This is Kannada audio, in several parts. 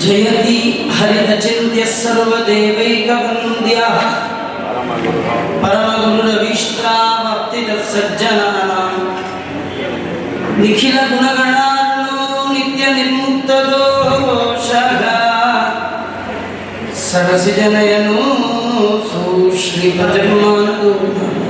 జయతి హరితచింత్య సర్వదేవైకవంద్యః సజ్జనా సజ్జనానాం నిత్య నిర్ముక్త దోషః సరసిజనయను సూశ్రీ పజన్మానుభూతం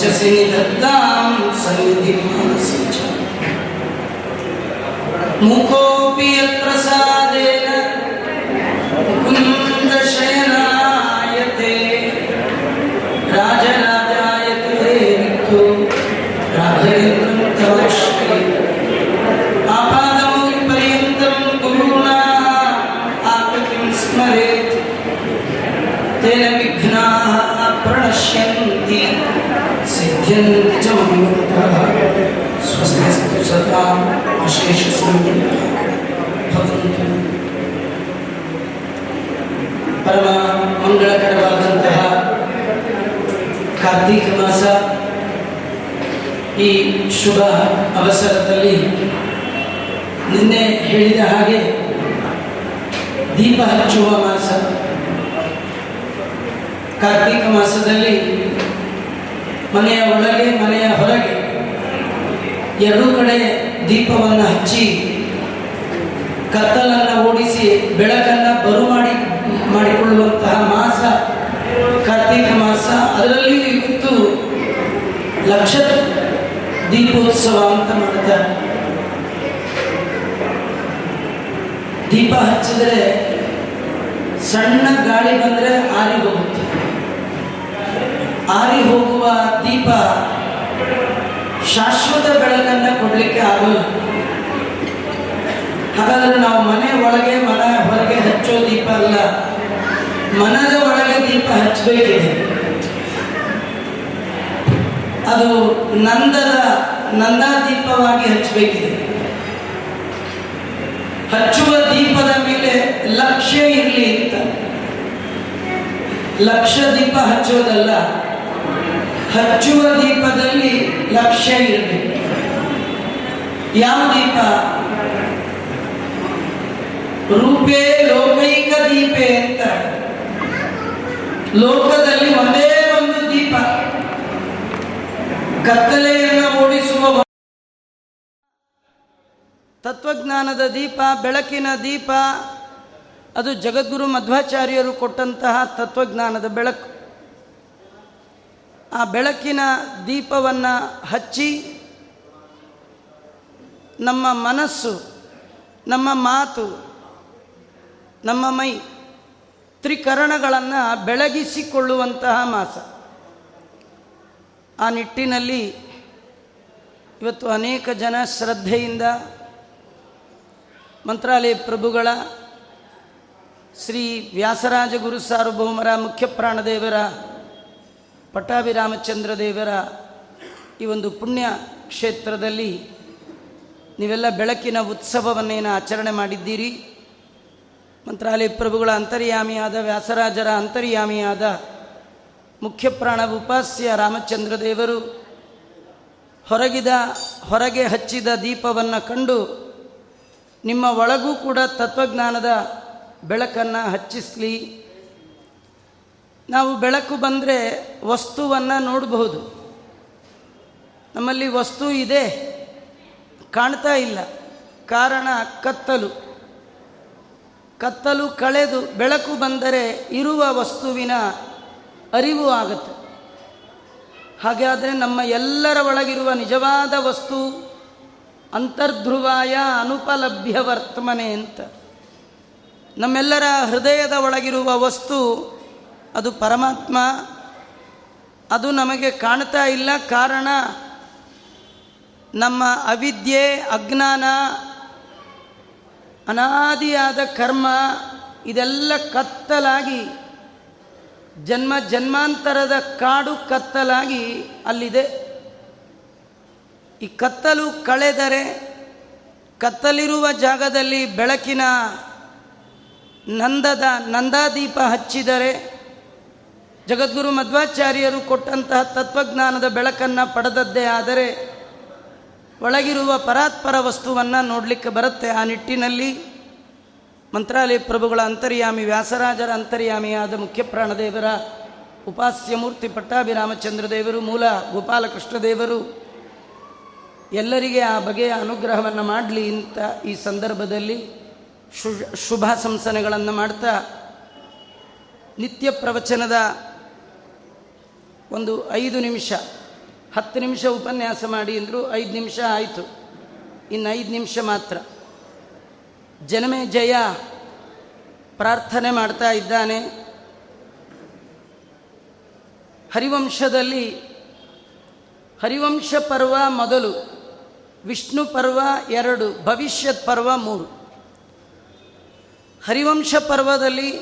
च सिनिधत्तां सन्निधिं मनसि च। ಸದಾ ಅಶೇಷ ಪರಮ ಮಂಗಳಕರವಾದಂತಹ ಕಾರ್ತೀಕ ಮಾಸ ಈ ಶುಭ ಅವಸರದಲ್ಲಿ ನಿನ್ನೆ ಹೇಳಿದ ಹಾಗೆ ದೀಪ ಹಚ್ಚುವ ಮಾಸ. ಕಾರ್ತೀಕ ಮಾಸದಲ್ಲಿ ಮನೆಯ ಒಳಗೆ, ಮನೆಯ ಹೊರಗೆ ಎರಡೂ ಕಡೆ ದೀಪವನ್ನು ಹಚ್ಚಿ, ಕತ್ತಲನ್ನು ಓಡಿಸಿ, ಬೆಳಕನ್ನು ಬರು ಮಾಡಿ, ಮಾಡಿಕೊಳ್ಳುವಂತಹ ಮಾಸ, ಕಾರ್ತೀಕ ಮಾಸ, ಅದರಲ್ಲಿ ಇವತ್ತು ಲಕ್ಷ ದೀಪೋತ್ಸವ ಅಂತ ಮಾಡ್ತಾರೆ. ದೀಪ ಹಚ್ಚಿದ್ರೆ ಸಣ್ಣ ಗಾಳಿ ಬಂದರೆ ಆರಿ ಹೋಗುತ್ತೆ. ಆರಿ ಹೋಗುವ ದೀಪ ಶಾಶ್ವತ ಬೆಳಕನ್ನ ಕೊಡಲಿಕ್ಕೆ ಆಗಲ್ಲ. ಹಾಗಾದ್ರೆ ನಾವು ಮನೆ ಒಳಗೆ, ಮನ ಹೊರಗೆ ಹಚ್ಚೋ ದೀಪ ಅಲ್ಲ, ಮನದ ಒಳಗೆ ದೀಪ ಹಚ್ಚಬೇಕಿದೆ. ಅದು ನಂದದ, ನಂದಾ ದೀಪವಾಗಿ ಹಚ್ಚಬೇಕಿದೆ. ಹಚ್ಚುವ ದೀಪದ ಮೇಲೆ ಲಕ್ಷ್ಯ ಇರಲಿ ಅಂತ. ಲಕ್ಷ ದೀಪ ಹಚ್ಚೋದಲ್ಲ ಹಚ್ಚುವ ದೀಪದಲ್ಲಿ ಲಕ್ಷ್ಯ ಇರಬೇಕು. ಯಾವ ದೀಪ? ರೂಪೇ ಲೋಕೈಕ ದೀಪೆ ಅಂತ. ಲೋಕದಲ್ಲಿ ಒಂದೇ ಒಂದು ದೀಪ. ಕತ್ತಲೆಯನ್ನು ಓಡಿಸುವ ತತ್ವಜ್ಞಾನದ ದೀಪ, ಬೆಳಕಿನ ದೀಪ. ಅದು ಜಗದ್ಗುರು ಮಧ್ವಾಚಾರ್ಯರು ಕೊಟ್ಟಂತಹ ತತ್ವಜ್ಞಾನದ ಬೆಳಕು. ಆ ಬೆಳಕಿನ ದೀಪವನ್ನು ಹಚ್ಚಿ ನಮ್ಮ ಮನಸ್ಸು, ನಮ್ಮ ಮಾತು, ನಮ್ಮ ಮೈ ತ್ರಿಕರಣಗಳನ್ನು ಬೆಳಗಿಸಿಕೊಳ್ಳುವಂತಹ ಮಾಸ. ಆ ನಿಟ್ಟಿನಲ್ಲಿ ಇವತ್ತು ಅನೇಕ ಜನ ಶ್ರದ್ಧೆಯಿಂದ ಮಂತ್ರಾಲಯ ಪ್ರಭುಗಳ ಶ್ರೀ ವ್ಯಾಸರಾಜ ಗುರು ಸಾರ್ವಭೌಮರ ಮುಖ್ಯ ಪ್ರಾಣದೇವರ ಪಟ್ಟಾಭಿರಾಮಚಂದ್ರ ದೇವರ ಈ ಒಂದು ಪುಣ್ಯ ಕ್ಷೇತ್ರದಲ್ಲಿ ನೀವೆಲ್ಲ ಬೆಳಕಿನ ಉತ್ಸವವನ್ನೇನು ಆಚರಣೆ ಮಾಡಿದ್ದೀರಿ. ಮಂತ್ರಾಲಯ ಪ್ರಭುಗಳ ಅಂತರ್ಯಾಮಿಯಾದ ವ್ಯಾಸರಾಜರ ಅಂತರ್ಯಾಮಿಯಾದ ಮುಖ್ಯ ಪ್ರಾಣ ಉಪಾಸ್ಯ ರಾಮಚಂದ್ರ ದೇವರು ಹೊರಗಿದ, ಹೊರಗೆ ಹಚ್ಚಿದ ದೀಪವನ್ನು ಕಂಡು ನಿಮ್ಮ ಒಳಗೂ ಕೂಡ ತತ್ವಜ್ಞಾನದ ಬೆಳಕನ್ನು ಹಚ್ಚಿಸಲಿ. ನಾವು ಬೆಳಕು ಬಂದರೆ ವಸ್ತುವನ್ನು ನೋಡಬಹುದು. ನಮ್ಮಲ್ಲಿ ವಸ್ತು ಇದೆ, ಕಾಣ್ತಾ ಇಲ್ಲ. ಕಾರಣ ಕತ್ತಲು. ಕತ್ತಲು ಕಳೆದು ಬೆಳಕು ಬಂದರೆ ಇರುವ ವಸ್ತುವಿನ ಅರಿವು ಆಗುತ್ತೆ. ಹಾಗಾದರೆ ನಮ್ಮ ಎಲ್ಲರ ಒಳಗಿರುವ ನಿಜವಾದ ವಸ್ತು ಅಂತರ್ಧ್ರುವಾಯ ಅನುಪಲಭ್ಯ ವರ್ತಮನೆ ಅಂತ. ನಮ್ಮೆಲ್ಲರ ಹೃದಯದ ಒಳಗಿರುವ ವಸ್ತು ಅದು ಪರಮಾತ್ಮ. ಅದು ನಮಗೆ ಕಾಣ್ತಾ ಇಲ್ಲ ಕಾರಣ ನಮ್ಮ ಅವಿದ್ಯೆ, ಅಜ್ಞಾನ, ಅನಾದಿಯಾದ ಕರ್ಮ, ಇದೆಲ್ಲ ಕತ್ತಲಾಗಿ, ಜನ್ಮ ಜನ್ಮಾಂತರದ ಕಾಡು ಕತ್ತಲಾಗಿ ಅಲ್ಲಿದೆ. ಈ ಕತ್ತಲು ಕಳೆದರೆ, ಕತ್ತಲಿರುವ ಜಾಗದಲ್ಲಿ ಬೆಳಕಿನ ನಂದದ ನಂದಾದೀಪ ಹಚ್ಚಿದರೆ ಜಗದ್ಗುರು ಮಧ್ವಾಚಾರ್ಯರು ಕೊಟ್ಟಂತಹ ತತ್ವಜ್ಞಾನದ ಬೆಳಕನ್ನು ಪಡೆದದ್ದೇ ಆದರೆ ಒಳಗಿರುವ ಪರಾತ್ಪರ ವಸ್ತುವನ್ನು ನೋಡಲಿಕ್ಕೆ ಬರುತ್ತೆ. ಆ ನಿಟ್ಟಿನಲ್ಲಿ ಮಂತ್ರಾಲಯ ಪ್ರಭುಗಳ ಅಂತರ್ಯಾಮಿ, ವ್ಯಾಸರಾಜರ ಅಂತರ್ಯಾಮಿಯಾದ ಮುಖ್ಯ ಪ್ರಾಣದೇವರ ಉಪಾಸ್ಯ ಮೂರ್ತಿ ಪಟ್ಟಾಭಿರಾಮಚಂದ್ರ ದೇವರು ಮೂಲ ಗೋಪಾಲಕೃಷ್ಣ ದೇವರು ಎಲ್ಲರಿಗೆ ಆ ಬಗೆಯ ಅನುಗ್ರಹವನ್ನು ಮಾಡಲಿ ಇಂಥ ಈ ಸಂದರ್ಭದಲ್ಲಿ ಶುಭ ಸಂಸನೆಗಳನ್ನು ಮಾಡ್ತಾ ನಿತ್ಯ ಪ್ರವಚನದ ಒಂದು ಐದು ನಿಮಿಷ. ಹತ್ತು ನಿಮಿಷ ಉಪನ್ಯಾಸ ಮಾಡಿ ಅಂದರು ಐದು ನಿಮಿಷ ಆಯಿತು. ಇನ್ನು ಐದು ನಿಮಿಷ ಮಾತ್ರ. ಜನಮೇ ಜಯ. ಪ್ರಾರ್ಥನೆ ಮಾಡ್ತಾ ಇದ್ದಾನೆ. ಹರಿವಂಶದಲ್ಲಿ ಹರಿವಂಶ ಪರ್ವ ಮೊದಲು, ವಿಷ್ಣು ಪರ್ವ ಎರಡು, ಭವಿಷ್ಯತ್ ಪರ್ವ ಮೂರು. ಹರಿವಂಶ ಪರ್ವದಲ್ಲಿ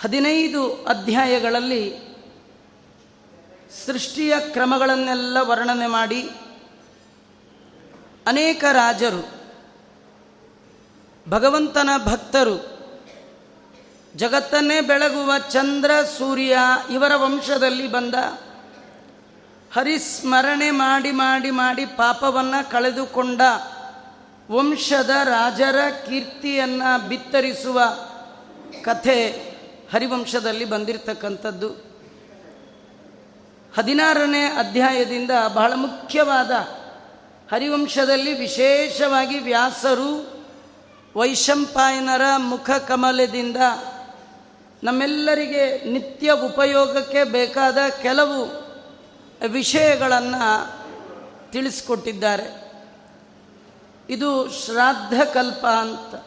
ಹದಿನೈದು ಅಧ್ಯಾಯಗಳಲ್ಲಿ ಸೃಷ್ಟಿಯ ಕ್ರಮಗಳನ್ನೆಲ್ಲ ವರ್ಣನೆ ಮಾಡಿ ಅನೇಕ ರಾಜರು, ಭಗವಂತನ ಭಕ್ತರು, ಜಗತ್ತನ್ನೇ ಬೆಳಗುವ ಚಂದ್ರ, ಸೂರ್ಯ ಇವರ ವಂಶದಲ್ಲಿ ಬಂದ ಹರಿಸ್ಮರಣೆ ಮಾಡಿ ಮಾಡಿ ಮಾಡಿ ಪಾಪವನ್ನು ಕಳೆದುಕೊಂಡ ವಂಶದ ರಾಜರ ಕೀರ್ತಿಯನ್ನು ಬಿತ್ತರಿಸುವ ಕಥೆ ಹರಿವಂಶದಲ್ಲಿ ಬಂದಿರತಕ್ಕಂಥದ್ದು. ಹದಿನಾರನೇ ಅಧ್ಯಾಯದಿಂದ ಬಹಳ ಮುಖ್ಯವಾದ ಹರಿವಂಶದಲ್ಲಿ ವಿಶೇಷವಾಗಿ ವ್ಯಾಸರು ವೈಶಂಪಾಯನರ ಮುಖ ಕಮಲದಿಂದ ನಮ್ಮೆಲ್ಲರಿಗೆ ನಿತ್ಯ ಉಪಯೋಗಕ್ಕೆ ಬೇಕಾದ ಕೆಲವು ವಿಷಯಗಳನ್ನು ತಿಳಿಸ್ಕೊಟ್ಟಿದ್ದಾರೆ. ಇದು ಶ್ರಾದ್ದ ಕಲ್ಪ ಅಂತ.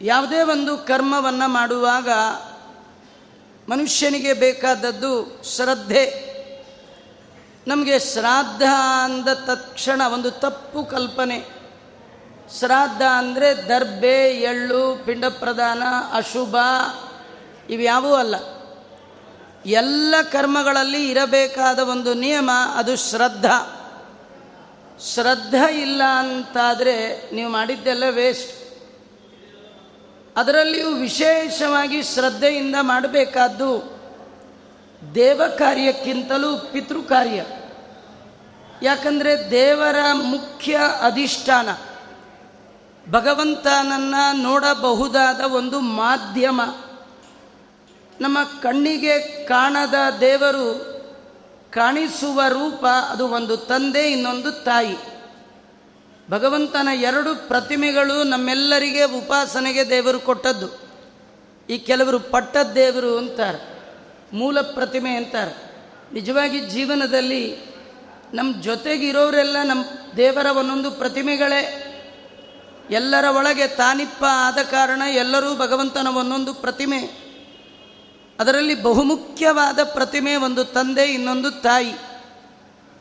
ಯಾವುದೇ ಒಂದು ಕರ್ಮವನ್ನು ಮಾಡುವಾಗ ಮನುಷ್ಯನಿಗೆ ಬೇಕಾದದ್ದು ಶ್ರದ್ಧೆ. ನಮಗೆ ಶ್ರಾದ್ದ ಅಂದ ತಕ್ಷಣ ಒಂದು ತಪ್ಪು ಕಲ್ಪನೆ. ಶ್ರಾದ್ದ ಅಂದರೆ ದರ್ಬೆ, ಎಳ್ಳು, ಪಿಂಡ ಪ್ರದಾನ ಅಶುಭ ಇವ್ಯಾವೂ ಅಲ್ಲ. ಎಲ್ಲ ಕರ್ಮಗಳಲ್ಲಿ ಇರಬೇಕಾದ ಒಂದು ನಿಯಮ ಅದು ಶ್ರದ್ಧ. ಶ್ರದ್ಧೆ ಇಲ್ಲ ಅಂತಾದರೆ ನೀವು ಮಾಡಿದ್ದೆಲ್ಲ ವೇಸ್ಟ್ ಅದರಲ್ಲಿಯೂ ವಿಶೇಷವಾಗಿ ಶ್ರದ್ಧೆಯಿಂದ ಮಾಡಬೇಕಾದ್ದು ದೇವ ಕಾರ್ಯಕ್ಕಿಂತಲೂ ಪಿತೃ ಕಾರ್ಯ. ಯಾಕಂದರೆ ದೇವರ ಮುಖ್ಯ ಅಧಿಷ್ಠಾನ. ಭಗವಂತನನ್ನು ನೋಡಬಹುದಾದ ಒಂದು ಮಾಧ್ಯಮ. ನಮ್ಮ ಕಣ್ಣಿಗೆ ಕಾಣದ ದೇವರು ಕಾಣಿಸುವ ರೂಪ ಅದು ಒಂದು ತಂದೆ, ಇನ್ನೊಂದು ತಾಯಿ. ಭಗವಂತನ ಎರಡು ಪ್ರತಿಮೆಗಳು ನಮ್ಮೆಲ್ಲರಿಗೆ ಉಪಾಸನೆಗೆ ದೇವರು ಕೊಟ್ಟದ್ದು. ಈ ಕೆಲವರು ಪಟ್ಟದ ದೇವರು ಅಂತಾರೆ, ಮೂಲ ಪ್ರತಿಮೆ ಅಂತಾರೆ. ನಿಜವಾಗಿ ಜೀವನದಲ್ಲಿ ನಮ್ಮ ಜೊತೆಗಿರೋರೆಲ್ಲ ನಮ್ಮ ದೇವರ ಒಂದೊಂದು ಪ್ರತಿಮೆಗಳೇ. ಎಲ್ಲರ ಒಳಗೆ ತಾನಿಪ್ಪ ಆದ ಕಾರಣ ಎಲ್ಲರೂ ಭಗವಂತನ ಒಂದೊಂದು ಪ್ರತಿಮೆ. ಅದರಲ್ಲಿ ಬಹುಮುಖ್ಯವಾದ ಪ್ರತಿಮೆ ಒಂದು ತಂದೆ, ಇನ್ನೊಂದು ತಾಯಿ.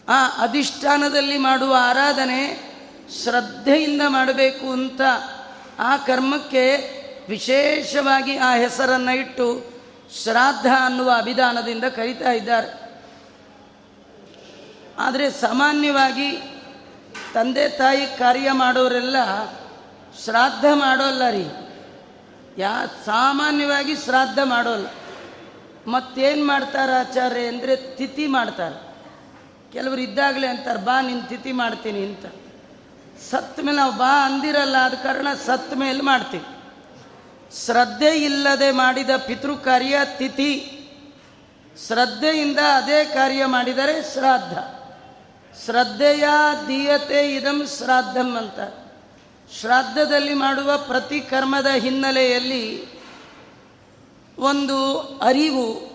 ಆ ಅಧಿಷ್ಠಾನದಲ್ಲಿ ಮಾಡುವ ಆರಾಧನೆ ಶ್ರದ್ಧೆಯಿಂದ ಮಾಡಬೇಕು ಅಂತ ಆ ಕರ್ಮಕ್ಕೆ ವಿಶೇಷವಾಗಿ ಆ ಹೆಸರನ್ನು ಇಟ್ಟು ಶ್ರಾದ್ದ ಅನ್ನುವ ಅಭಿಧಾನದಿಂದ ಕರೀತಾ ಇದ್ದಾರೆ. ಆದರೆ ಸಾಮಾನ್ಯವಾಗಿ ತಂದೆ ತಾಯಿ ಕಾರ್ಯ ಮಾಡೋರೆಲ್ಲ ಶ್ರಾದ್ದ ಮಾಡೋಲ್ಲ ರೀ. ಯಾ ಸಾಮಾನ್ಯವಾಗಿ ಶ್ರಾದ್ದ ಮಾಡೋಲ್ಲ. ಮತ್ತೇನು ಮಾಡ್ತಾರೆ ಆಚಾರ್ಯ ಅಂದರೆ ತಿಥಿ ಮಾಡ್ತಾರೆ. ಕೆಲವರು ಇದ್ದಾಗಲೇ ಅಂತಾರೆ, ಬಾ ನಿನ್ನ ತಿಥಿ ಮಾಡ್ತೀನಿ ಅಂತ. ಸತ್ತ ಮೇಲೆ ನಾವು ಬಾ ಅಂದಿರಲ್ಲ, ಆದ ಕಾರಣ ಸತ್ ಮೇಲೆ ಮಾಡ್ತೀವಿ. ಶ್ರದ್ಧೆ ಇಲ್ಲದೆ ಮಾಡಿದ ಪಿತೃ ಕಾರ್ಯ ತಿಥಿ. ಶ್ರದ್ಧೆಯಿಂದ ಅದೇ ಕಾರ್ಯ ಮಾಡಿದರೆ ಶ್ರಾದ್ದ. ಶ್ರದ್ಧೆಯ ದೀಯತೆ ಇದಂ ಶ್ರಾದ್ದಂ ಅಂತ. ಶ್ರಾದ್ದದಲ್ಲಿ ಮಾಡುವ ಪ್ರತಿ ಕರ್ಮದ ಹಿನ್ನೆಲೆಯಲ್ಲಿ ಒಂದು ಅರಿವು,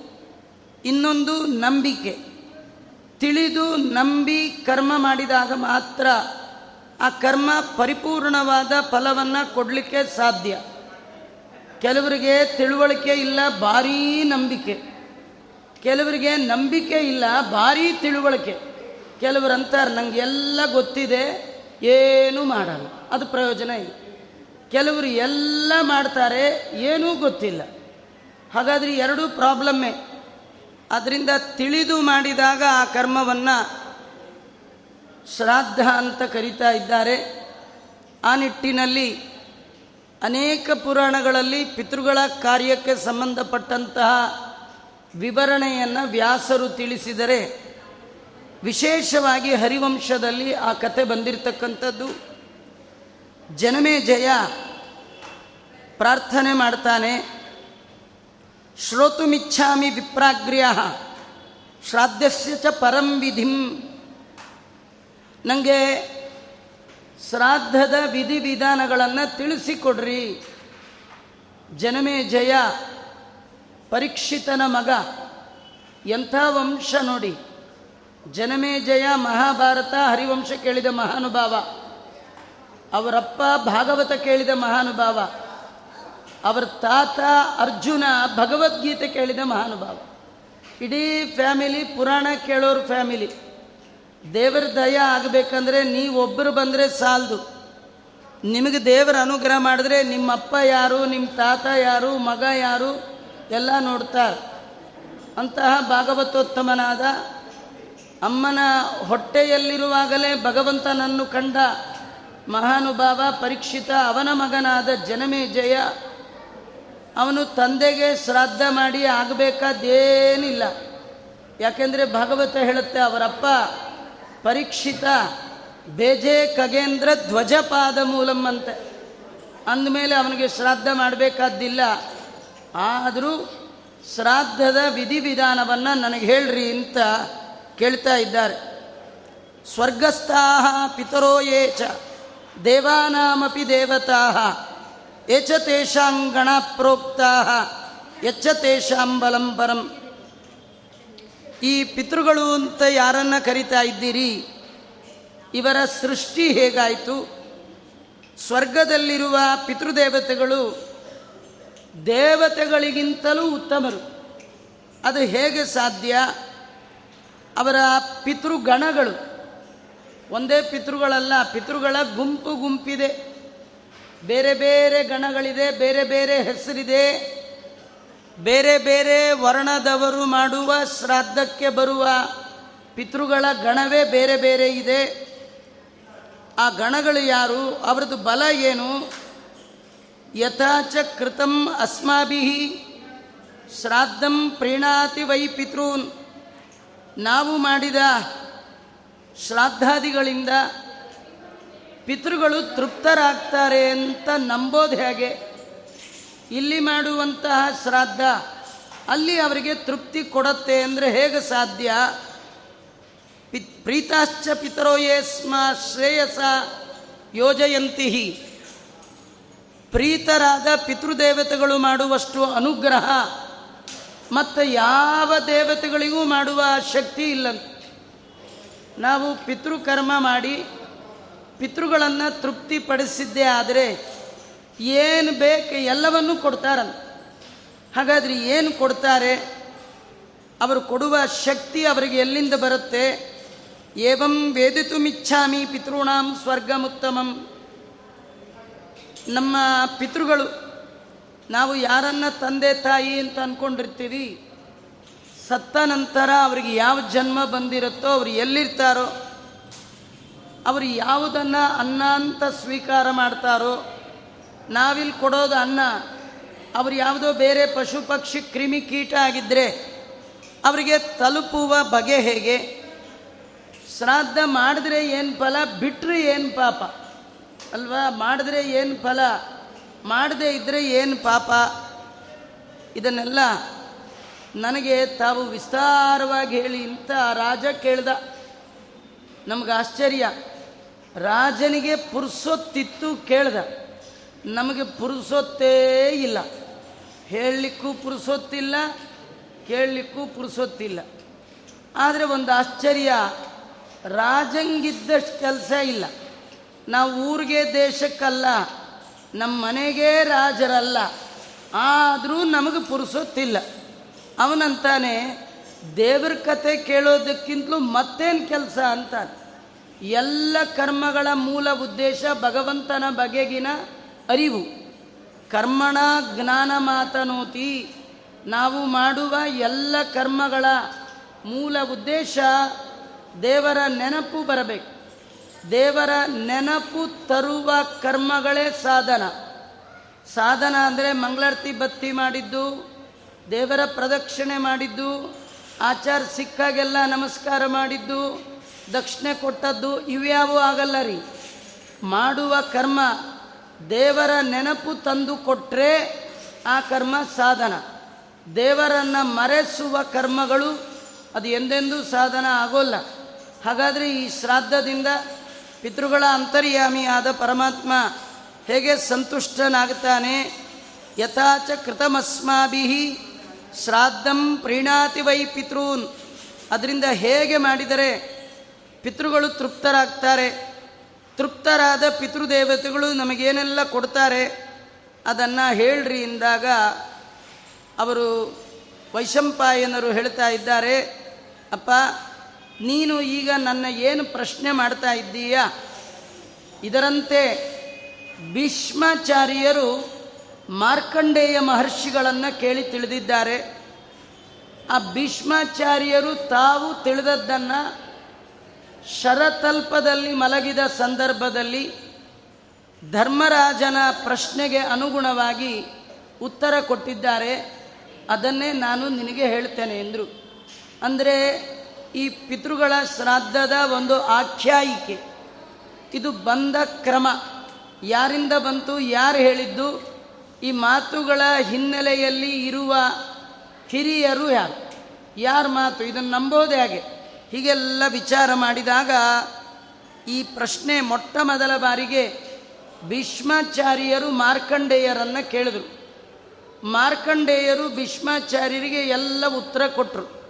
ಇನ್ನೊಂದು ನಂಬಿಕೆ. ತಿಳಿದು ನಂಬಿ ಕರ್ಮ ಮಾಡಿದಾಗ ಮಾತ್ರ ಆ ಕರ್ಮ ಪರಿಪೂರ್ಣವಾದ ಫಲವನ್ನು ಕೊಡಲಿಕ್ಕೆ ಸಾಧ್ಯ. ಕೆಲವರಿಗೆ ತಿಳುವಳಿಕೆ ಇಲ್ಲ, ಭಾರೀ ನಂಬಿಕೆ. ಕೆಲವರಿಗೆ ನಂಬಿಕೆ ಇಲ್ಲ, ಭಾರೀ ತಿಳುವಳಿಕೆ. ಕೆಲವರು ಅಂತಾರೆ ನಂಗೆ ಎಲ್ಲ ಗೊತ್ತಿದೆ, ಏನೂ ಮಾಡಲ್ಲ, ಅದು ಪ್ರಯೋಜನ ಇಲ್ಲ. ಕೆಲವರು ಎಲ್ಲ ಮಾಡ್ತಾರೆ, ಏನೂ ಗೊತ್ತಿಲ್ಲ. ಹಾಗಾದರೆ ಎರಡೂ ಪ್ರಾಬ್ಲಮ್ಮೇ. ಅದರಿಂದ ತಿಳಿದು ಮಾಡಿದಾಗ ಆ ಕರ್ಮವನ್ನು ಶ್ರಾದ್ದ ಅಂತ ಕರೀತಾ ಇದ್ದಾರೆ. ಆ ನಿಟ್ಟಿನಲ್ಲಿ ಅನೇಕ ಪುರಾಣಗಳಲ್ಲಿ ಪಿತೃಗಳ ಕಾರ್ಯಕ್ಕೆ ಸಂಬಂಧಪಟ್ಟಂತಹ ವಿವರಣೆಯನ್ನು ವ್ಯಾಸರು ತಿಳಿಸಿದರೆ ವಿಶೇಷವಾಗಿ ಹರಿವಂಶದಲ್ಲಿ ಆ ಕತೆ ಬಂದಿರತಕ್ಕಂಥದ್ದು. ಜನಮೇ ಜಯ ಪ್ರಾರ್ಥನೆ ಮಾಡ್ತಾನೆ. ಶ್ರೋತುಮಿಚ್ಛಾಮಿ ವಿಪ್ರಾಗ್ರ್ಯ ಶ್ರಾದ್ದಸ್ಯ ಚ ಪರಂ ವಿಧಿಂ ನನಗೆ ಶ್ರಾದ್ದದ ವಿಧಿವಿಧಾನಗಳನ್ನು ತಿಳಿಸಿಕೊಡ್ರಿ. ಜನಮೇ ಜಯ, ಪರೀಕ್ಷಿತನ ಮಗ, ಎಂಥ ವಂಶ ನೋಡಿ. ಜನಮೇ ಜಯ, ಮಹಾಭಾರತ, ಹರಿವಂಶ ಕೇಳಿದ ಮಹಾನುಭಾವ. ಅವರಪ್ಪ ಭಾಗವತ ಕೇಳಿದ ಮಹಾನುಭಾವ. ಅವರ ತಾತ ಅರ್ಜುನ ಭಗವದ್ಗೀತೆ ಕೇಳಿದ ಮಹಾನುಭಾವ. ಇಡೀ ಫ್ಯಾಮಿಲಿ ಪುರಾಣ ಕೇಳೋರು ಫ್ಯಾಮಿಲಿ ದೇವರ ದಯ ಆಗಬೇಕಂದ್ರೆ ನೀವೊಬ್ಬರು ಬಂದರೆ ಸಾಲದು. ನಿಮಗೆ ದೇವರ ಅನುಗ್ರಹ ಮಾಡಿದ್ರೆ ನಿಮ್ಮಪ್ಪ ಯಾರು ನಿಮ್ಮ ತಾತ ಯಾರು, ಮಗ ಯಾರು, ಎಲ್ಲ ನೋಡ್ತಾರೆ. ಅಂತಹ ಭಾಗವತೋತ್ತಮನಾದ ಅಮ್ಮನ ಹೊಟ್ಟೆಯಲ್ಲಿರುವಾಗಲೇ ಭಗವಂತನನ್ನು ಕಂಡ ಮಹಾನುಭಾವ ಪರೀಕ್ಷಿತ ಅವನ ಮಗನಾದ ಜನಮೇಜಯ ಅವನು ತಂದೆಗೆ ಶ್ರಾದ್ದ ಮಾಡಿ ಆಗಬೇಕಾದೇನಿಲ್ಲ. ಯಾಕೆಂದರೆ ಭಾಗವತ ಹೇಳುತ್ತೆ, ಅವರಪ್ಪ ಪರೀಕ್ಷಿತ ಬೇಜೆ ಖಗೇಂದ್ರ ಧ್ವಜಪಾದ ಮೂಲಂ ಅಂತೆ ಅಂದಮೇಲೆ ಅವನಿಗೆ ಶ್ರಾದ್ದ ಮಾಡಬೇಕಾದ್ದಿಲ್ಲ. ಆದರೂ ಶ್ರಾದ್ದದ ವಿಧಿವಿಧಾನವನ್ನು ನನಗೆ ಹೇಳ್ರಿ ಅಂತ ಕೇಳ್ತಾ ಇದ್ದಾರೆ. ಸ್ವರ್ಗಸ್ಥಾ ಪಿತರೋ ಯೇ ಚ ದೇವಾನಾಮಪಿ ದೇವತಾ ಯಚ ತೇಷಾಂ ಗಣ ಪ್ರೋಕ್ತಾ ಯಚ್ಚ ತೇಷಾಂ ಬಲಂ ಪರಂ. ಈ ಪಿತೃಗಳು ಅಂತ ಯಾರನ್ನು ಕರಿತಾ ಇದ್ದೀರಿ? ಇವರ ಸೃಷ್ಟಿ ಹೇಗಾಯಿತು? ಸ್ವರ್ಗದಲ್ಲಿರುವ ಪಿತೃದೇವತೆಗಳು ದೇವತೆಗಳಿಗಿಂತಲೂ ಉತ್ತಮರು. ಅದು ಹೇಗೆ ಸಾಧ್ಯ? ಅವರ ಪಿತೃಗಣಗಳು. ಒಂದೇ ಪಿತೃಗಳಲ್ಲ, ಪಿತೃಗಳ ಗುಂಪು ಗುಂಪಿದೆ. ಬೇರೆ ಬೇರೆ ಗಣಗಳಿದೆ, ಬೇರೆ ಬೇರೆ ಹೆಸರಿದೆ. ಬೇರೆ ಬೇರೆ ವರ್ಣದವರು ಮಾಡುವ ಶ್ರಾದ್ದಕ್ಕೆ ಬರುವ ಪಿತೃಗಳ ಗಣವೇ ಬೇರೆ ಬೇರೆ ಇದೆ. ಆ ಗಣಗಳು ಯಾರು? ಅವರದ್ದು ಬಲ ಏನು? ಯಥಾಚ ಕೃತಂ ಅಸ್ಮಾಭಿ ಶ್ರಾದ್ದಂ ಪ್ರೀಣಾತಿ ವೈ ಪಿತೃನ್. ನಾವು ಮಾಡಿದ ಶ್ರಾದ್ದಾದಿಗಳಿಂದ ಪಿತೃಗಳು ತೃಪ್ತರಾಗ್ತಾರೆ ಅಂತ ನಂಬೋದು ಹೇಗೆ? ಇಲ್ಲಿ ಮಾಡುವಂತಹ ಶ್ರಾದ್ದ, ಅಲ್ಲಿ ಅವರಿಗೆ ತೃಪ್ತಿ ಕೊಡತ್ತೆ ಅಂದರೆ ಹೇಗೆ ಸಾಧ್ಯ? ಪಿ ಪ್ರೀತಾಶ್ಚ ಪಿತರೋ ಯೇ ಸ್ಮ ಶ್ರೇಯಸ ಯೋಜಯಂತಿ ಪ್ರೀತರಾದ ಪಿತೃದೇವತೆಗಳು ಮಾಡುವಷ್ಟು ಅನುಗ್ರಹ, ಮತ್ತು ಯಾವ ದೇವತೆಗಳಿಗೂ ಮಾಡುವ ಶಕ್ತಿ ಇಲ್ಲ ನಾವು ಪಿತೃಕರ್ಮ ಮಾಡಿ ಪಿತೃಗಳನ್ನು ತೃಪ್ತಿಪಡಿಸಿದ್ದೇ ಆದರೆ ಏನು ಬೇಕು ಎಲ್ಲವನ್ನೂ ಕೊಡ್ತಾರಲ್ಲ. ಹಾಗಾದರೆ ಏನು ಕೊಡ್ತಾರೆ? ಅವರು ಕೊಡುವ ಶಕ್ತಿ ಅವರಿಗೆ ಎಲ್ಲಿಂದ ಬರುತ್ತೆ? ಏವಂ ವೇದಿತು ಮಿಚ್ಛಾಮಿ ಪಿತೃಣಾಂ ಸ್ವರ್ಗಮುತ್ತಮಂ. ನಮ್ಮ ಪಿತೃಗಳು, ನಾವು ಯಾರನ್ನ ತಂದೆ ತಾಯಿ ಅಂತ ಅಂದ್ಕೊಂಡಿರ್ತೀವಿ ಸತ್ತ ನಂತರ ಅವರಿಗೆ ಯಾವ ಜನ್ಮ ಬಂದಿರುತ್ತೋ, ಅವ್ರು ಎಲ್ಲಿರ್ತಾರೋ, ಅವರು ಯಾವುದನ್ನು ಅನ್ನ ಅಂತ ಸ್ವೀಕಾರ ಮಾಡ್ತಾರೋ ನಾವಿಲ್ಲಿ ಕೊಡೋದು ಅನ್ನ. ಅವ್ರು ಯಾವುದೋ ಬೇರೆ ಪಶು ಪಕ್ಷಿ ಕ್ರಿಮಿ ಕೀಟ ಆಗಿದ್ದರೆ ಅವರಿಗೆ ತಲುಪುವ ಬಗೆ ಹೇಗೆ? ಶ್ರಾದ್ದ ಮಾಡಿದ್ರೆ ಏನು ಫಲ ಬಿಟ್ಟರೆ ಏನು ಪಾಪ? ಅಲ್ವಾ? ಮಾಡಿದ್ರೆ ಏನು ಫಲ, ಮಾಡದೇ ಇದ್ದರೆ ಏನು ಪಾಪ? ಇದನ್ನೆಲ್ಲ ನನಗೆ ತಾವು ವಿಸ್ತಾರವಾಗಿ ಹೇಳಿ ಇಂಥ ರಾಜ ಕೇಳ್ದ. ನಮ್ಗೆ ಆಶ್ಚರ್ಯ. ರಾಜನಿಗೆ ಪುರ್ಸೊತ್ತಿತ್ತು ಕೇಳ್ದ. ನಮಗೆ ಪುರುಸೊತ್ತೇ ಇಲ್ಲ. ಹೇಳಲಿಕ್ಕೂ ಪುರುಸೊತ್ತಿಲ್ಲ, ಕೇಳಲಿಕ್ಕೂ ಪುರುಸೊತ್ತಿಲ್ಲ. ಆದರೆ ಒಂದು ಆಶ್ಚರ್ಯ, ರಾಜಂಗಿದ್ದಷ್ಟು ಕೆಲಸ ಇಲ್ಲ. ನಾವು ಊರಿಗೆ ದೇಶಕ್ಕಲ್ಲ ನಮ್ಮ ಮನೆಗೆ ರಾಜರಲ್ಲ. ಆದರೂ ನಮಗೆ ಪುರುಸೊತ್ತಿಲ್ಲ. ಅವನಂತಾನೆ, ದೇವ್ರ ಕತೆ ಕೇಳೋದಕ್ಕಿಂತಲೂ ಮತ್ತೇನು ಕೆಲಸ ಅಂತ ಎಲ್ಲ ಕರ್ಮಗಳ ಮೂಲ ಉದ್ದೇಶ ಭಗವಂತನ ಬಗೆಗಿನ ಅರಿವು. ಕರ್ಮಣ ಜ್ಞಾನ ಮಾತನೋತಿ. ನಾವು ಮಾಡುವ ಎಲ್ಲ ಕರ್ಮಗಳ ಮೂಲ ಉದ್ದೇಶ ದೇವರ ನೆನಪು ಬರಬೇಕು. ದೇವರ ನೆನಪು ತರುವ ಕರ್ಮಗಳೇ ಸಾಧನ. ಸಾಧನ ಅಂದರೆ ಮಂಗಳಾರತಿ ಬತ್ತಿ ಮಾಡಿದ್ದು, ದೇವರ ಪ್ರದಕ್ಷಿಣೆ ಮಾಡಿದ್ದು, ಆಚಾರ ಸಿಕ್ಕಾಗೆಲ್ಲ ನಮಸ್ಕಾರ ಮಾಡಿದ್ದು, ದಕ್ಷಿಣೆ ಕೊಟ್ಟದ್ದು ಇವ್ಯಾವೂ ಆಗಲ್ಲ ರೀ. ಮಾಡುವ ಕರ್ಮ ದೇವರ ನೆನಪು ತಂದು ಕೊಟ್ಟರೆ ಆ ಕರ್ಮ ಸಾಧನ. ದೇವರನ್ನು ಮರೆಸುವ ಕರ್ಮಗಳು ಅದು ಎಂದೆಂದೂ ಸಾಧನ ಆಗೋಲ್ಲ. ಹಾಗಾದರೆ ಈ ಶ್ರಾದ್ದದಿಂದ ಪಿತೃಗಳ ಅಂತರ್ಯಾಮಿಯಾದ ಪರಮಾತ್ಮ ಹೇಗೆ ಸಂತುಷ್ಟನಾಗುತ್ತಾನೆ? ಯಥಾಚ ಕೃತಮಸ್ಮಾಭಿ ಶ್ರಾದ್ದಂ ಪ್ರೀಣಾತಿ ವೈ ಪಿತೃನ್. ಅದರಿಂದ ಹೇಗೆ ಮಾಡಿದರೆ ಪಿತೃಗಳು ತೃಪ್ತರಾಗ್ತಾರೆ? ತೃಪ್ತರಾದ ಪಿತೃದೇವತೆಗಳು ನಮಗೇನೆಲ್ಲ ಕೊಡ್ತಾರೆ? ಅದನ್ನು ಹೇಳ್ರಿ ಎಂದಾಗ ಅವರು ವೈಶಂಪಾಯನರು ಹೇಳ್ತಾ ಇದ್ದಾರೆ, ಅಪ್ಪ, ನೀನು ಈಗ ನನ್ನ ಏನು ಪ್ರಶ್ನೆ ಮಾಡ್ತಾ ಇದ್ದೀಯ? ಇದರಂತೆ ಭೀಷ್ಮಾಚಾರ್ಯರು ಮಾರ್ಕಂಡೇಯ ಮಹರ್ಷಿಗಳನ್ನು ಕೇಳಿ ತಿಳಿದಿದ್ದಾರೆ. ಆ ಭೀಷ್ಮಾಚಾರ್ಯರು ತಾವು ತಿಳಿದದ್ದನ್ನು ಶರತಲ್ಪದಲ್ಲಿ ಮಲಗಿದ ಸಂದರ್ಭದಲ್ಲಿ ಧರ್ಮರಾಜನ ಪ್ರಶ್ನೆಗೆ ಅನುಗುಣವಾಗಿ ಉತ್ತರ ಕೊಟ್ಟಿದ್ದಾರೆ. ಅದನ್ನೇ ನಾನು ನಿನಗೆ ಹೇಳ್ತೇನೆ ಎಂದರು. ಅಂದರೆ ಈ ಪಿತೃಗಳ ಶ್ರಾದ್ದದ ಒಂದು ಆಖ್ಯಾಯಿಕೆ. ಇದು ಬಂದ ಕ್ರಮ. ಯಾರಿಂದ ಬಂತು, ಯಾರು ಹೇಳಿದ್ದು? ಈ ಮಾತುಗಳ ಹಿನ್ನೆಲೆಯಲ್ಲಿ ಇರುವ ಹಿರಿಯರು ಯಾರು? ಯಾರ ಮಾತು? ಇದನ್ನು ನಂಬೋದೇ ಹಾಗೆ. ಹೀಗೆಲ್ಲ ವಿಚಾರ ಮಾಡಿದಾಗ ಈ ಪ್ರಶ್ನೆ ಮೊಟ್ಟ ಮೊದಲ ಬಾರಿಗೆ ಭೀಷ್ಮಾಚಾರ್ಯರು ಮಾರ್ಕಂಡೇಯರನ್ನು ಕೇಳಿದರು. ಮಾರ್ಕಂಡೇಯರು ಭೀಷ್ಮಾಚಾರ್ಯರಿಗೆ ಎಲ್ಲ ಉತ್ತರ ಕೊಟ್ಟರು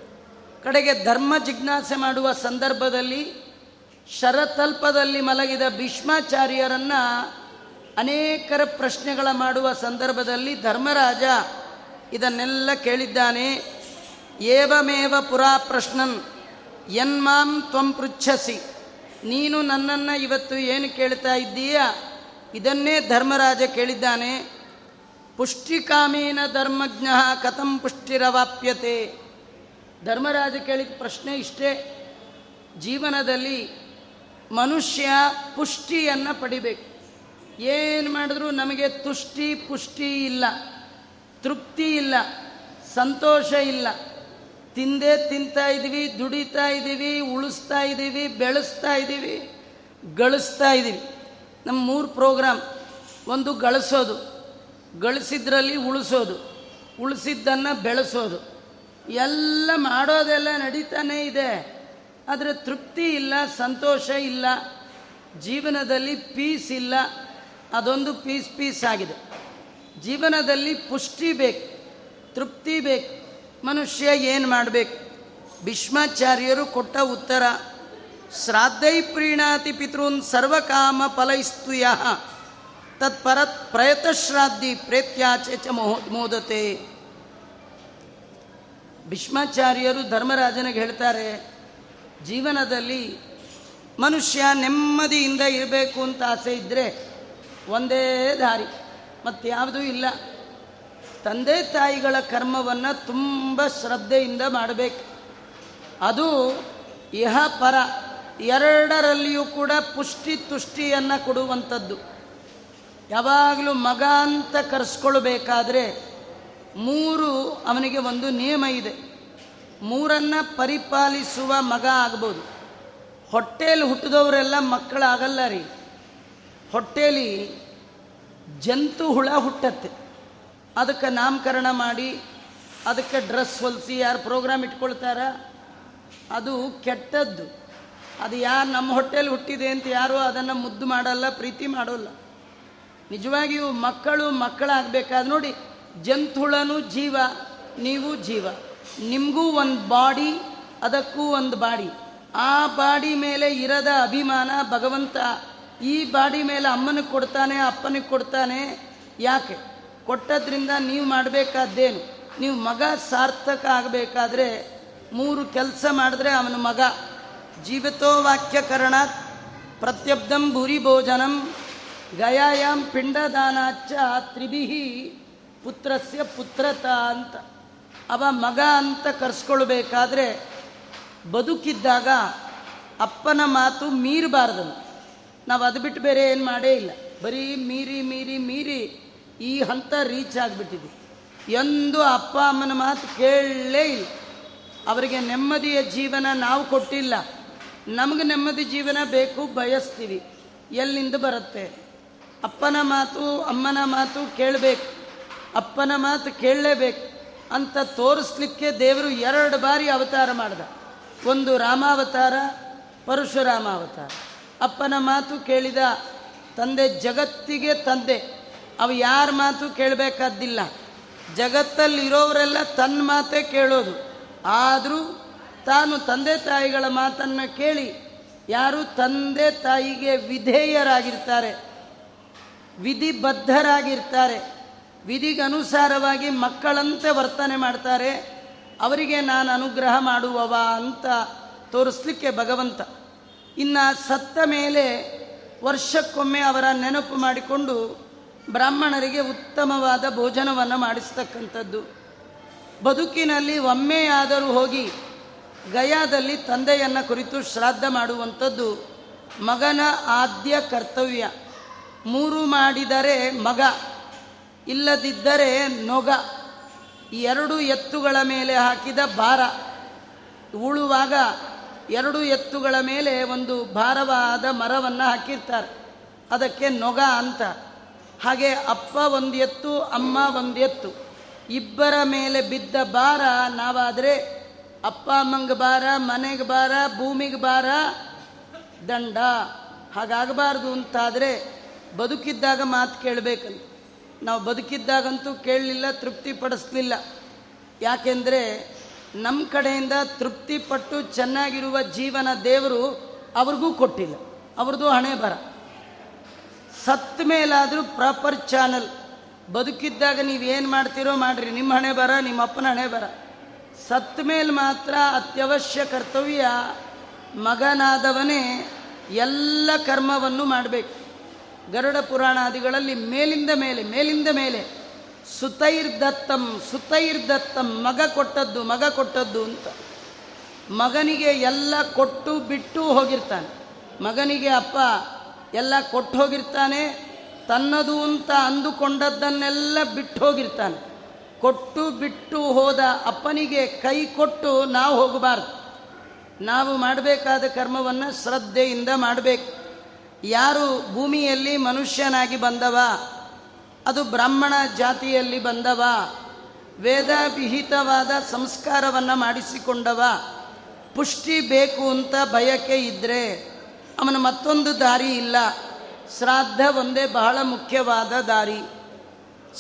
ಕಡೆಗೆ ಧರ್ಮ ಜಿಜ್ಞಾಸೆ ಮಾಡುವ ಸಂದರ್ಭದಲ್ಲಿ ಶರತಲ್ಪದಲ್ಲಿ ಮಲಗಿದ ಭೀಷ್ಮಾಚಾರ್ಯರನ್ನು ಅನೇಕರ ಪ್ರಶ್ನೆಗಳ ಮಾಡುವ ಸಂದರ್ಭದಲ್ಲಿ ಧರ್ಮರಾಜ ಇದನ್ನೆಲ್ಲ ಕೇಳಿದ್ದಾನೆ. ಏವಮೇವ ಪುರಾ ಪ್ರಶ್ನನ್. ಯನ್ಮಾಂ ತ್ವಂ ಪೃಚ್ಛಸಿ. ನೀನು ನನ್ನನ್ನು ಇವತ್ತು ಏನು ಕೇಳ್ತಾ ಇದ್ದೀಯ? ಇದನ್ನೇ ಧರ್ಮರಾಜ ಕೇಳಿದ್ದಾನೆ. ಪುಷ್ಟಿಕಾಮೀನ ಧರ್ಮಜ್ಞ ಕಥಂ ಪುಷ್ಟಿರವಾಪ್ಯತೆ. ಧರ್ಮರಾಜ ಕೇಳಿದ ಪ್ರಶ್ನೆ ಇಷ್ಟೇ. ಜೀವನದಲ್ಲಿ ಮನುಷ್ಯ ಪುಷ್ಟಿಯನ್ನು ಪಡಿಬೇಕು. ಏನು ಮಾಡಿದ್ರು ನಮಗೆ ತುಷ್ಟಿ ಪುಷ್ಟಿ ಇಲ್ಲ, ತೃಪ್ತಿ ಇಲ್ಲ, ಸಂತೋಷ ಇಲ್ಲ. ತಿಂದೇ ತಿಂತಾ ಇದ್ದೀವಿ ದುಡಿತಾ ಇದ್ದೀವಿ ಉಳಿಸ್ತಾ ಇದ್ದೀವಿ ಬೆಳೆಸ್ತಾ ಇದ್ದೀವಿ ಗಳಿಸ್ತಾ ಇದ್ದೀವಿ ನಮ್ಮ ಮೂರು ಪ್ರೋಗ್ರಾಮ್, ಒಂದು ಗಳಿಸೋದು, ಗಳಿಸಿದ್ರಲ್ಲಿ ಉಳಿಸೋದು, ಉಳಿಸಿದ್ದನ್ನು ಬೆಳೆಸೋದು. ಎಲ್ಲ ಮಾಡೋದೆಲ್ಲ ನಡೀತಾನೇ ಇದೆ. ಆದರೆ ತೃಪ್ತಿ ಇಲ್ಲ, ಸಂತೋಷ ಇಲ್ಲ, ಜೀವನದಲ್ಲಿ ಪೀಸ್ ಇಲ್ಲ. ಅದೊಂದು ಪೀಸ್ ಪೀಸ್ ಆಗಿದೆ. ಜೀವನದಲ್ಲಿ ಪುಷ್ಟಿ ಬೇಕು, ತೃಪ್ತಿ ಬೇಕು. ಮನುಷ್ಯ ಏನು ಮಾಡಬೇಕು? ಭೀಷ್ಮಾಚಾರ್ಯರು ಕೊಟ್ಟ ಉತ್ತರ, ಶ್ರಾದ್ದೈ ಪ್ರೀಣಾತಿ ಪಿತೃನ್ ಸರ್ವಕಾಮ ಫಲೈಸ್ತುಯ ತತ್ಪರ ಪ್ರಯತಶ್ರಾದ್ದಿ ಪ್ರೇತ್ಯಾಚೆ ಚ ಮೋಹ ಮೋದತೆ. ಭೀಷ್ಮಾಚಾರ್ಯರು ಧರ್ಮರಾಜನಿಗೆ ಹೇಳ್ತಾರೆ, ಜೀವನದಲ್ಲಿ ಮನುಷ್ಯ ನೆಮ್ಮದಿಯಿಂದ ಇರಬೇಕು ಅಂತ ಆಸೆ ಇದ್ದರೆ ಒಂದೇ ದಾರಿ ಮತ್ತಾವುದೂ ಇಲ್ಲ. ತಂದೆ ತಾಯಿಗಳ ಕರ್ಮವನ್ನು ತುಂಬ ಶ್ರದ್ಧೆಯಿಂದ ಮಾಡಬೇಕು. ಅದು ಇಹ ಪರ, ಎರಡರಲ್ಲಿಯೂ ಕೂಡ ಪುಷ್ಟಿ ತುಷ್ಟಿಯನ್ನು ಕೊಡುವಂಥದ್ದು. ಯಾವಾಗಲೂ ಮಗ ಅಂತ ಕರೆಸ್ಕೊಳ್ಬೇಕಾದ್ರೆ ಮೂರು ಅವನಿಗೆ ಒಂದು ನಿಯಮ ಇದೆ. ಮೂರನ್ನು ಪರಿಪಾಲಿಸುವ ಮಗ ಆಗ್ಬೋದು. ಹೊಟ್ಟೆಯಲ್ಲಿ ಹುಟ್ಟಿದವರೆಲ್ಲ ಮಕ್ಕಳಾಗಲ್ಲ ರೀ. ಹೊಟ್ಟೆಯಲ್ಲಿ ಜಂತು ಹುಳ ಹುಟ್ಟತ್ತೆ. ಅದಕ್ಕೆ ನಾಮಕರಣ ಮಾಡಿ, ಅದಕ್ಕೆ ಡ್ರೆಸ್ ಹೊಲಿಸಿ, ಯಾರು ಪ್ರೋಗ್ರಾಮ್ ಇಟ್ಕೊಳ್ತಾರ? ಅದು ಕೆಟ್ಟದ್ದು. ಅದು ಯಾರು ನಮ್ಮ ಹೊಟ್ಟೆಯಲ್ಲಿ ಹುಟ್ಟಿದೆ ಅಂತ ಯಾರು ಅದನ್ನು ಮುದ್ದು ಮಾಡಲ್ಲ, ಪ್ರೀತಿ ಮಾಡೋಲ್ಲ. ನಿಜವಾಗಿಯೂ ಮಕ್ಕಳು ಮಕ್ಕಳಾಗಬೇಕಾದ್ರೆ ನೋಡಿ, ಜಂತುಳನು ಜೀವ, ನೀವು ಜೀವ. ನಿಮಗೂ ಒಂದು ಬಾಡಿ, ಅದಕ್ಕೂ ಒಂದು ಬಾಡಿ. ಆ ಬಾಡಿ ಮೇಲೆ ಇರದ ಅಭಿಮಾನ ಭಗವಂತ ಈ ಬಾಡಿ ಮೇಲೆ ಅಮ್ಮನಿಗೆ ಕೊಡ್ತಾನೆ, ಅಪ್ಪನಿಗೆ ಕೊಡ್ತಾನೆ, ಯಾಕೆ? ಕೊಟ್ಟದ್ರಿಂದ ನೀವು ಮಾಡಬೇಕಾದ್ದೇನು? ನೀವು ಮಗ ಸಾರ್ಥಕ ಆಗಬೇಕಾದ್ರೆ ಮೂರು ಕೆಲಸ ಮಾಡಿದ್ರೆ ಅವನ ಮಗ. ಜೀವಿತೋ ವಾಕ್ಯಕರಣಾತ್ ಪ್ರತ್ಯಬ್ಧಂ ಭೂರಿ ಭೋಜನಂ ಗಯಾಯಾಮ್ ಪಿಂಡದಾನಾಚ ತ್ರಿಭಿ ಪುತ್ರಸ್ಯ ಪುತ್ರತ ಅಂತ. ಅವ ಮಗ ಅಂತ ಕರೆಸ್ಕೊಳ್ಬೇಕಾದ್ರೆ ಬದುಕಿದ್ದಾಗ ಅಪ್ಪನ ಮಾತು ಮೀರಬಾರ್ದನು. ನಾವು ಅದು ಬಿಟ್ಟು ಬೇರೆ ಏನು ಮಾಡೇ ಇಲ್ಲ. ಬರೀ ಮೀರಿ ಮೀರಿ ಮೀರಿ ಈ ಹಂತ ರೀಚ್ ಆಗಿಬಿಟ್ಟಿದೆ. ಎಂದು ಅಪ್ಪ ಅಮ್ಮನ ಮಾತು ಕೇಳಲೇ ಇಲ್ಲ. ಅವರಿಗೆ ನೆಮ್ಮದಿಯ ಜೀವನ ನಾವು ಕೊಟ್ಟಿಲ್ಲ. ನಮಗೆ ನೆಮ್ಮದಿ ಜೀವನ ಬೇಕು ಬಯಸ್ತೀವಿ. ಎಲ್ಲಿಂದ ಬರುತ್ತೆ? ಅಪ್ಪನ ಮಾತು, ಅಮ್ಮನ ಮಾತು ಕೇಳಬೇಕು. ಅಪ್ಪನ ಮಾತು ಕೇಳಲೇಬೇಕು ಅಂತ ತೋರಿಸ್ಲಿಕ್ಕೆ ದೇವರು ಎರಡು ಬಾರಿ ಅವತಾರ ಮಾಡಿದ. ಒಂದು ರಾಮಾವತಾರ ಪರಶುರಾಮ ಅವತಾರ ಅಪ್ಪನ ಮಾತು ಕೇಳಿದ ತಂದೆ ಜಗತ್ತಿಗೆ ತಂದೆ. ಅವು ಯಾರ ಮಾತು ಕೇಳಬೇಕಾದ್ದಿಲ್ಲ. ಜಗತ್ತಲ್ಲಿರೋವರೆಲ್ಲ ತನ್ನ ಮಾತೇ ಕೇಳೋದು. ಆದರೂ ತಾನು ತಂದೆ ತಾಯಿಗಳ ಮಾತನ್ನು ಕೇಳಿ ಯಾರು ತಂದೆ ತಾಯಿಗೆ ವಿಧೇಯರಾಗಿರ್ತಾರೆ, ವಿಧಿಬದ್ಧರಾಗಿರ್ತಾರೆ, ವಿಧಿಗನುಸಾರವಾಗಿ ಮಕ್ಕಳಂತೆ ವರ್ತನೆ ಮಾಡ್ತಾರೆ, ಅವರಿಗೆ ನಾನು ಅನುಗ್ರಹ ಮಾಡುವವ ಅಂತ ತೋರಿಸ್ಲಿಕ್ಕೆ ಭಗವಂತ. ಇನ್ನು ಸತ್ತ ಮೇಲೆ ವರ್ಷಕ್ಕೊಮ್ಮೆ ಅವರ ನೆನಪು ಮಾಡಿಕೊಂಡು ಬ್ರಾಹ್ಮಣರಿಗೆ ಉತ್ತಮವಾದ ಭೋಜನವನ್ನು ಮಾಡಿಸ್ತಕ್ಕಂಥದ್ದು. ಬದುಕಿನಲ್ಲಿ ಒಮ್ಮೆಯಾದರೂ ಹೋಗಿ ಗಯಾದಲ್ಲಿ ತಂದೆಯನ್ನು ಕುರಿತು ಶ್ರಾದ್ದ ಮಾಡುವಂಥದ್ದು ಮಗನ ಆದ್ಯ ಕರ್ತವ್ಯ. ಮೂರು ಮಾಡಿದರೆ ಮಗ, ಇಲ್ಲದಿದ್ದರೆ ನೊಗ. ಎರಡು ಎತ್ತುಗಳ ಮೇಲೆ ಹಾಕಿದ ಭಾರ. ಉಳುವಾಗ ಎರಡು ಎತ್ತುಗಳ ಮೇಲೆ ಒಂದು ಭಾರವಾದ ಮರವನ್ನು ಹಾಕಿರ್ತಾರೆ. ಅದಕ್ಕೆ ನೊಗ ಅಂತ. ಹಾಗೆ ಅಪ್ಪ ಒಂದು ಎತ್ತು ಅಮ್ಮ ಒಂದು ಎತ್ತು ಇಬ್ಬರ ಮೇಲೆ ಬಿದ್ದ ಭಾರ ನಾವಾದರೆ ಅಪ್ಪ ಅಮ್ಮಂಗೆ ಭಾರ, ಮನೆಗೆ ಭಾರ, ಭೂಮಿಗೆ ಭಾರ, ದಂಡ. ಹಾಗಾಗಬಾರ್ದು ಅಂತಾದರೆ ಬದುಕಿದ್ದಾಗ ಮಾತು ಕೇಳಬೇಕಂತ. ನಾವು ಬದುಕಿದ್ದಾಗಂತೂ ಕೇಳಲಿಲ್ಲ ತೃಪ್ತಿ ಪಡಿಸ್ಲಿಲ್ಲ ಯಾಕೆಂದರೆ ನಮ್ಮ ಕಡೆಯಿಂದ ತೃಪ್ತಿಪಟ್ಟು ಚೆನ್ನಾಗಿರುವ ಜೀವನ ದೇವರು ಅವ್ರಿಗೂ ಕೊಟ್ಟಿಲ್ಲ. ಅವ್ರದ್ದು ಹಣೆ ಬರ. ಸತ್ತ ಮೇಲಾದರೂ ಪ್ರಾಪರ್ ಚಾನಲ್ ಬದುಕಿದ್ದಾಗ ನೀವೇನು ಮಾಡ್ತೀರೋ ಮಾಡಿರಿ. ನಿಮ್ಮ ಹಣೆ ಬರ ನಿಮ್ಮ ಅಪ್ಪನ ಹಣೆ ಬರ. ಸತ್ತ ಮೇಲೆ ಮಾತ್ರ ಅತ್ಯವಶ್ಯ ಕರ್ತವ್ಯ. ಮಗನಾದವನೇ ಎಲ್ಲ ಕರ್ಮವನ್ನು ಮಾಡಬೇಕು. ಗರುಡ ಪುರಾಣಾದಿಗಳಲ್ಲಿ ಮೇಲಿಂದ ಮೇಲೆ ಮೇಲಿಂದ ಮೇಲೆ. ಸುತೈರ್ದತ್ತಂ ಸುತೈರ್ದತ್ತಂ ಮಗ ಕೊಟ್ಟದ್ದು ಮಗ ಕೊಟ್ಟದ್ದು ಅಂತ. ಮಗನಿಗೆ ಎಲ್ಲ ಕೊಟ್ಟು ಬಿಟ್ಟು ಹೋಗಿರ್ತಾನೆ. ಮಗನಿಗೆ ಅಪ್ಪ ಎಲ್ಲ ಕೊಟ್ಟು ಹೋಗಿರ್ತಾನೆ ತನ್ನದು ಅಂತ ಅಂದುಕೊಂಡದ್ದನ್ನೆಲ್ಲ ಬಿಟ್ಟು ಹೋಗಿರ್ತಾನೆ ಕೊಟ್ಟು ಬಿಟ್ಟು ಹೋದ ಅಪ್ಪನಿಗೆ ಕೈ ಕೊಟ್ಟು ನಾವು ಹೋಗಬಾರ್ದು. ನಾವು ಮಾಡಬೇಕಾದ ಕರ್ಮವನ್ನು ಶ್ರದ್ಧೆಯಿಂದ ಮಾಡಬೇಕು. ಯಾರು ಭೂಮಿಯಲ್ಲಿ ಮನುಷ್ಯನಾಗಿ ಬಂದವ, ಅದು ಬ್ರಾಹ್ಮಣ ಜಾತಿಯಲ್ಲಿ ಬಂದವ ವೇದ ವಿಹಿತವಾದ ಸಂಸ್ಕಾರವನ್ನು ಮಾಡಿಸಿಕೊಂಡವ, ಪುಷ್ಟಿ ಬೇಕು ಅಂತ ಬಯಕೆ ಇದ್ದರೆ ಅವನ ಮತ್ತೊಂದು ದಾರಿ ಇಲ್ಲ. ಶ್ರಾದ್ದ ಒಂದೇ ಬಹಳ ಮುಖ್ಯವಾದ ದಾರಿ.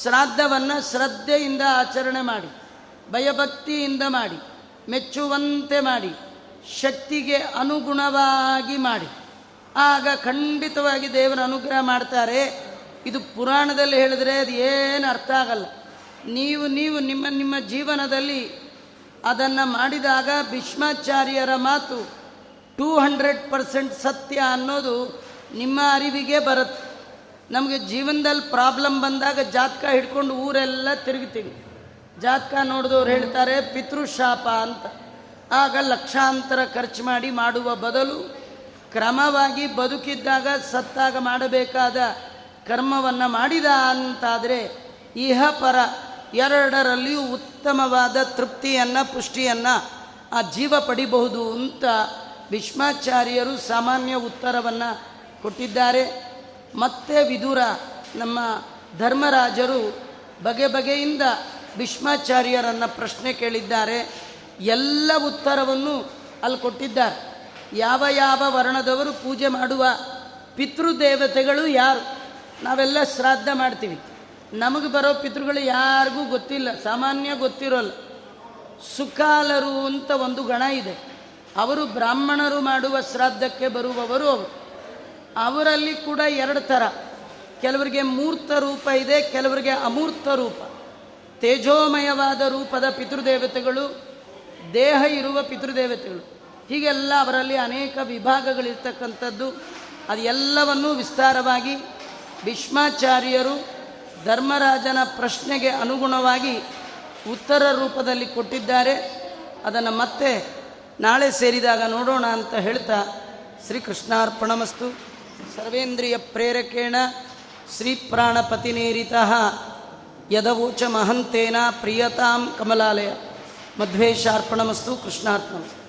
ಶ್ರಾದ್ದವನ್ನು ಶ್ರದ್ಧೆಯಿಂದ ಆಚರಣೆ ಮಾಡಿ, ಭಯಭಕ್ತಿಯಿಂದ ಮಾಡಿ, ಮೆಚ್ಚುವಂತೆ ಮಾಡಿ, ಶಕ್ತಿಗೆ ಅನುಗುಣವಾಗಿ ಮಾಡಿ. ಆಗ ಖಂಡಿತವಾಗಿ ದೇವರ ಅನುಗ್ರಹ ಮಾಡ್ತಾರೆ. ಇದು ಪುರಾಣದಲ್ಲಿ ಹೇಳಿದ್ರೆ ಅದು ಏನು ಅರ್ಥ ಆಗಲ್ಲ. ನೀವು ನೀವು ನಿಮ್ಮ ನಿಮ್ಮ ಜೀವನದಲ್ಲಿ ಅದನ್ನು ಮಾಡಿದಾಗ ಭೀಷ್ಮಾಚಾರ್ಯರ ಮಾತು ಟೂ ಹಂಡ್ರೆಡ್ ಪರ್ಸೆಂಟ್ ಸತ್ಯ ಅನ್ನೋದು ನಿಮ್ಮ ಅರಿವಿಗೆ ಬರುತ್ತೆ. ನಮಗೆ ಜೀವನದಲ್ಲಿ ಪ್ರಾಬ್ಲಮ್ ಬಂದಾಗ ಜಾತಕ ಹಿಡ್ಕೊಂಡು ಊರೆಲ್ಲ ತಿರುಗ್ತೀವಿ ಜಾತಕ ನೋಡಿದವ್ರು ಹೇಳ್ತಾರೆ, ಪಿತೃಶಾಪ ಅಂತ. ಆಗ ಲಕ್ಷಾಂತರ ಖರ್ಚು ಮಾಡಿ ಮಾಡುವ ಬದಲು ಕ್ರಮವಾಗಿ ಬದುಕಿದ್ದಾಗ ಸತ್ತಾಗ ಮಾಡಬೇಕಾದ ಕರ್ಮವನ್ನು ಮಾಡಿದ ಅಂತಾದರೆ ಇಹ ಪರ ಎರಡರಲ್ಲಿಯೂ ಉತ್ತಮವಾದ ತೃಪ್ತಿಯನ್ನು, ಪುಷ್ಟಿಯನ್ನು ಆ ಜೀವ ಪಡಿಬಹುದು ಅಂತ ಭೀಷ್ಮಾಚಾರ್ಯರು ಸಾಮಾನ್ಯ ಉತ್ತರವನ್ನು ಕೊಟ್ಟಿದ್ದಾರೆ. ಮತ್ತೆ ವಿದುರ, ನಮ್ಮ ಧರ್ಮರಾಜರು ಬಗೆ ಬಗೆಯಿಂದ ಭೀಷ್ಮಾಚಾರ್ಯರನ್ನು ಪ್ರಶ್ನೆ ಕೇಳಿದ್ದಾರೆ. ಎಲ್ಲ ಉತ್ತರವನ್ನು ಅಲ್ಲಿ ಕೊಟ್ಟಿದ್ದಾರೆ. ಯಾವ ಯಾವ ವರ್ಣದವರು ಪೂಜೆ ಮಾಡುವ ಪಿತೃದೇವತೆಗಳು ಯಾರು? ನಾವೆಲ್ಲ ಶ್ರಾದ್ದ ಮಾಡ್ತೀವಿ. ನಮಗೆ ಬರೋ ಪಿತೃಗಳು ಯಾರಿಗೂ ಗೊತ್ತಿಲ್ಲ, ಸಾಮಾನ್ಯ ಗೊತ್ತಿರೋಲ್ಲ. ಸುಕಾಲರು ಅಂತ ಒಂದು ಗಣ ಇದೆ. ಅವರು ಬ್ರಾಹ್ಮಣರು ಮಾಡುವ ಶ್ರಾದ್ದಕ್ಕೆ ಬರುವವರು ಅವರು. ಅವರಲ್ಲಿ ಕೂಡ ಎರಡು ಥರ. ಕೆಲವರಿಗೆ ಮೂರ್ತ ರೂಪ ಇದೆ, ಕೆಲವರಿಗೆ ಅಮೂರ್ತ ರೂಪ. ತೇಜೋಮಯವಾದ ರೂಪದ ಪಿತೃದೇವತೆಗಳು, ದೇಹ ಇರುವ ಪಿತೃದೇವತೆಗಳು. ಹೀಗೆಲ್ಲ ಅವರಲ್ಲಿ ಅನೇಕ ವಿಭಾಗಗಳಿರ್ತಕ್ಕಂಥದ್ದು. ಅದೆಲ್ಲವನ್ನೂ ವಿಸ್ತಾರವಾಗಿ ಭೀಷ್ಮಾಚಾರ್ಯರು ಧರ್ಮರಾಜನ ಪ್ರಶ್ನೆಗೆ ಅನುಗುಣವಾಗಿ ಉತ್ತರ ರೂಪದಲ್ಲಿ ಕೊಟ್ಟಿದ್ದಾರೆ. ಅದನ್ನು ಮತ್ತೆ ನಾಳೆ ಸೇರಿದಾಗ ನೋಡೋಣ ಅಂತ ಹೇಳ್ತಾ ಶ್ರೀಕೃಷ್ಣಾರ್ಪಣಮಸ್ತು. ಸರ್ವೇಂದ್ರಿಯ ಪ್ರೇರಕೇಣ ಶ್ರೀಪ್ರಾಣಪತಿನೇರಿತ ಯದವೋಚ ಮಹಂತೇನ ಪ್ರಿಯತಾಂ ಕಮಲಾಲಯ. ಮಧ್ವೇಶಾರ್ಪಣಮಸ್ತು, ಕೃಷ್ಣಾರ್ಪಣಮಸ್ತು.